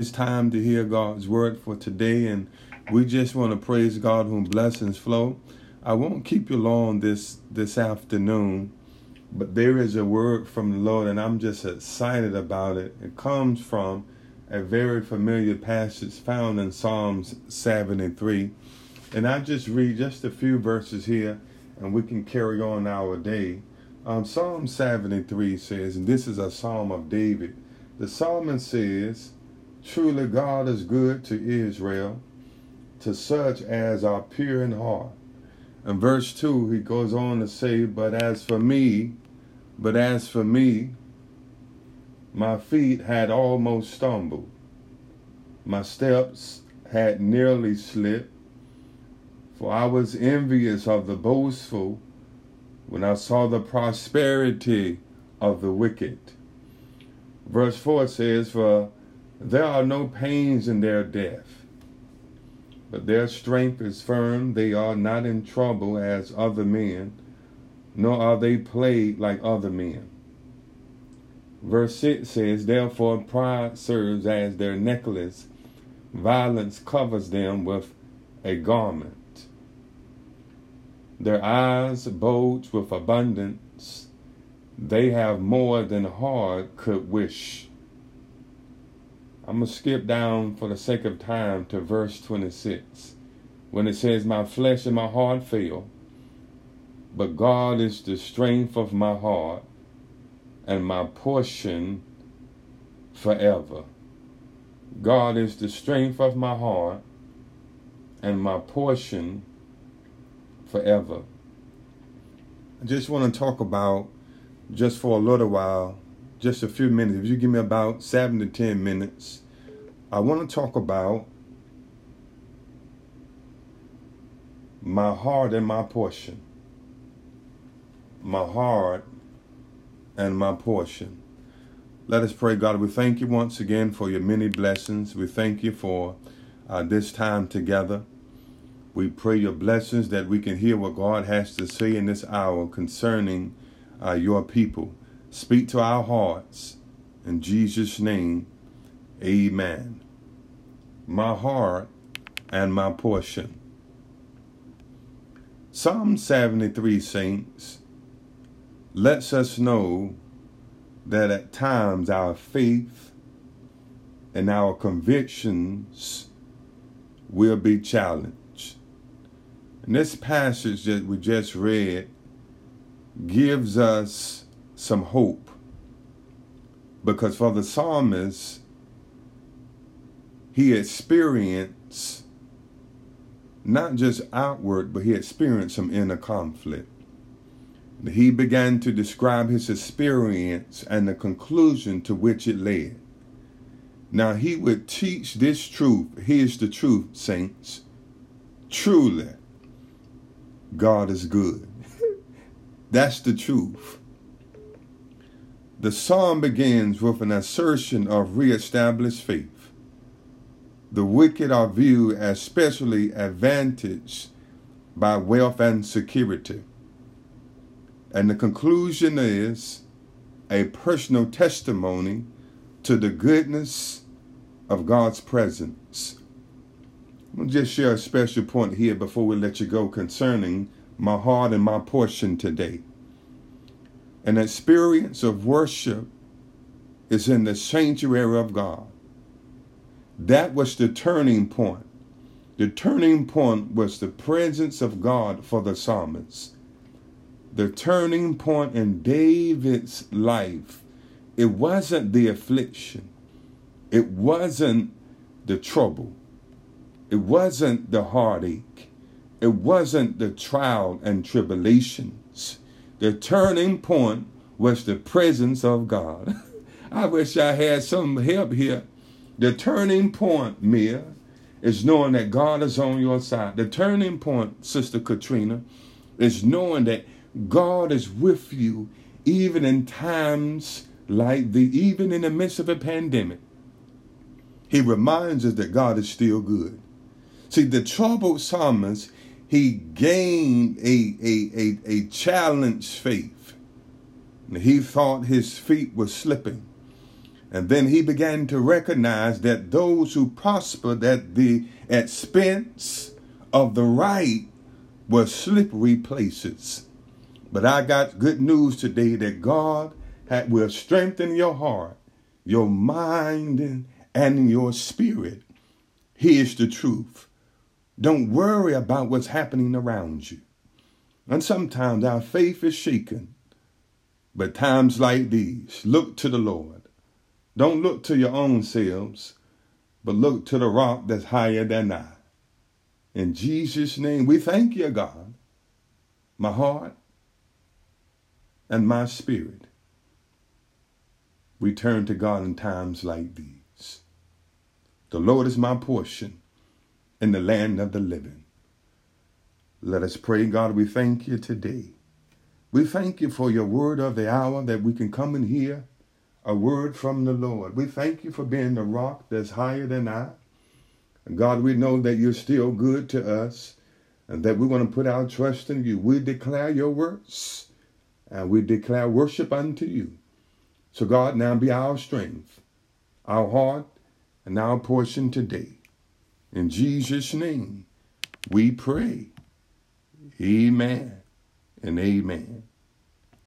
It's time to hear God's word for today, and we just want to praise God whom blessings flow. I won't keep you long this this afternoon, but there is a word from the Lord, and I'm just excited about it. It comes from a very familiar passage found in Psalms 73. And I just read just a few verses here, and we can carry on our day. Um, psalm 73 says, and this is a psalm of David. The psalmist says, Truly God is good to Israel, to such as are pure in heart. In verse 2, he goes on to say, But as for me, but as for me, my feet had almost stumbled. My steps had nearly slipped. For I was envious of the boastful when I saw the prosperity of the wicked. Verse 4 says, For there are no pains in their death, but their strength is firm. They are not in trouble as other men, nor are they plagued like other men. Verse 6 says, Therefore pride serves as their necklace, violence covers them with a garment. Their eyes bulge with abundance. They have more than heart could wish. I'm going to skip down for the sake of time to verse 26 when it says, My flesh and my heart fail, but God is the strength of my heart and my portion forever. God is the strength of my heart and my portion forever. I just want to talk about, just for a little while, just a few minutes, if you give me about seven to ten minutes, I want to talk about my heart and my portion. My heart and my portion. Let us pray, God. We thank you once again for your many blessings. We thank you for uh, this time together. We pray your blessings that we can hear what God has to say in this hour concerning uh, your people. Speak to our hearts. In Jesus' name, amen. My heart and my portion. Psalm 73, saints, lets us know that at times our faith and our convictions will be challenged. And this passage that we just read gives us some hope. Because for the psalmist, he experienced not just outward, but he experienced some inner conflict. He began to describe his experience and the conclusion to which it led. Now he would teach this truth. Here's the truth, saints. Truly, God is good. That's the truth. The psalm begins with an assertion of reestablished faith. The wicked are viewed as specially advantaged by wealth and security. And the conclusion is a personal testimony to the goodness of God's presence. I'll just share a special point here before we let you go concerning my heart and my portion today. An experience of worship is in the sanctuary of God. That was the turning point. The turning point was the presence of God for the psalmist. The turning point in David's life, it wasn't the affliction, it wasn't the trouble, it wasn't the heartache, it wasn't the trial and tribulations the turning point was the presence of God. I wish I had some help here. The turning point, Mia, is knowing that God is on your side. The turning point, Sister Katrina, is knowing that God is with you even in times like the even in the midst of a pandemic. He reminds us that God is still good. See, the troubled psalmist he gained a, a, a, a challenged faith. He thought his feet were slipping. And then he began to recognize that those who prospered at the expense of the right were slippery places. But I got good news today that God will strengthen your heart, your mind, and your spirit. Here's the truth. Don't worry about what's happening around you. And sometimes our faith is shaken. But times like these, look to the Lord. Don't look to your own selves, but look to the rock that's higher than I. In Jesus' name, we thank you, God. My heart and my spirit. We turn to God in times like these. The Lord is my portion in the land of the living. Let us pray, God, we thank you today. We thank you for your word of the hour that we can come and hear a word from the Lord. We thank you for being the rock that's higher than I. God, we know that you're still good to us and that we want to put our trust in you. We declare your words and we declare worship unto you. So, God, now be our strength, our heart, and our portion today. In Jesus' name, we pray. Amen and amen.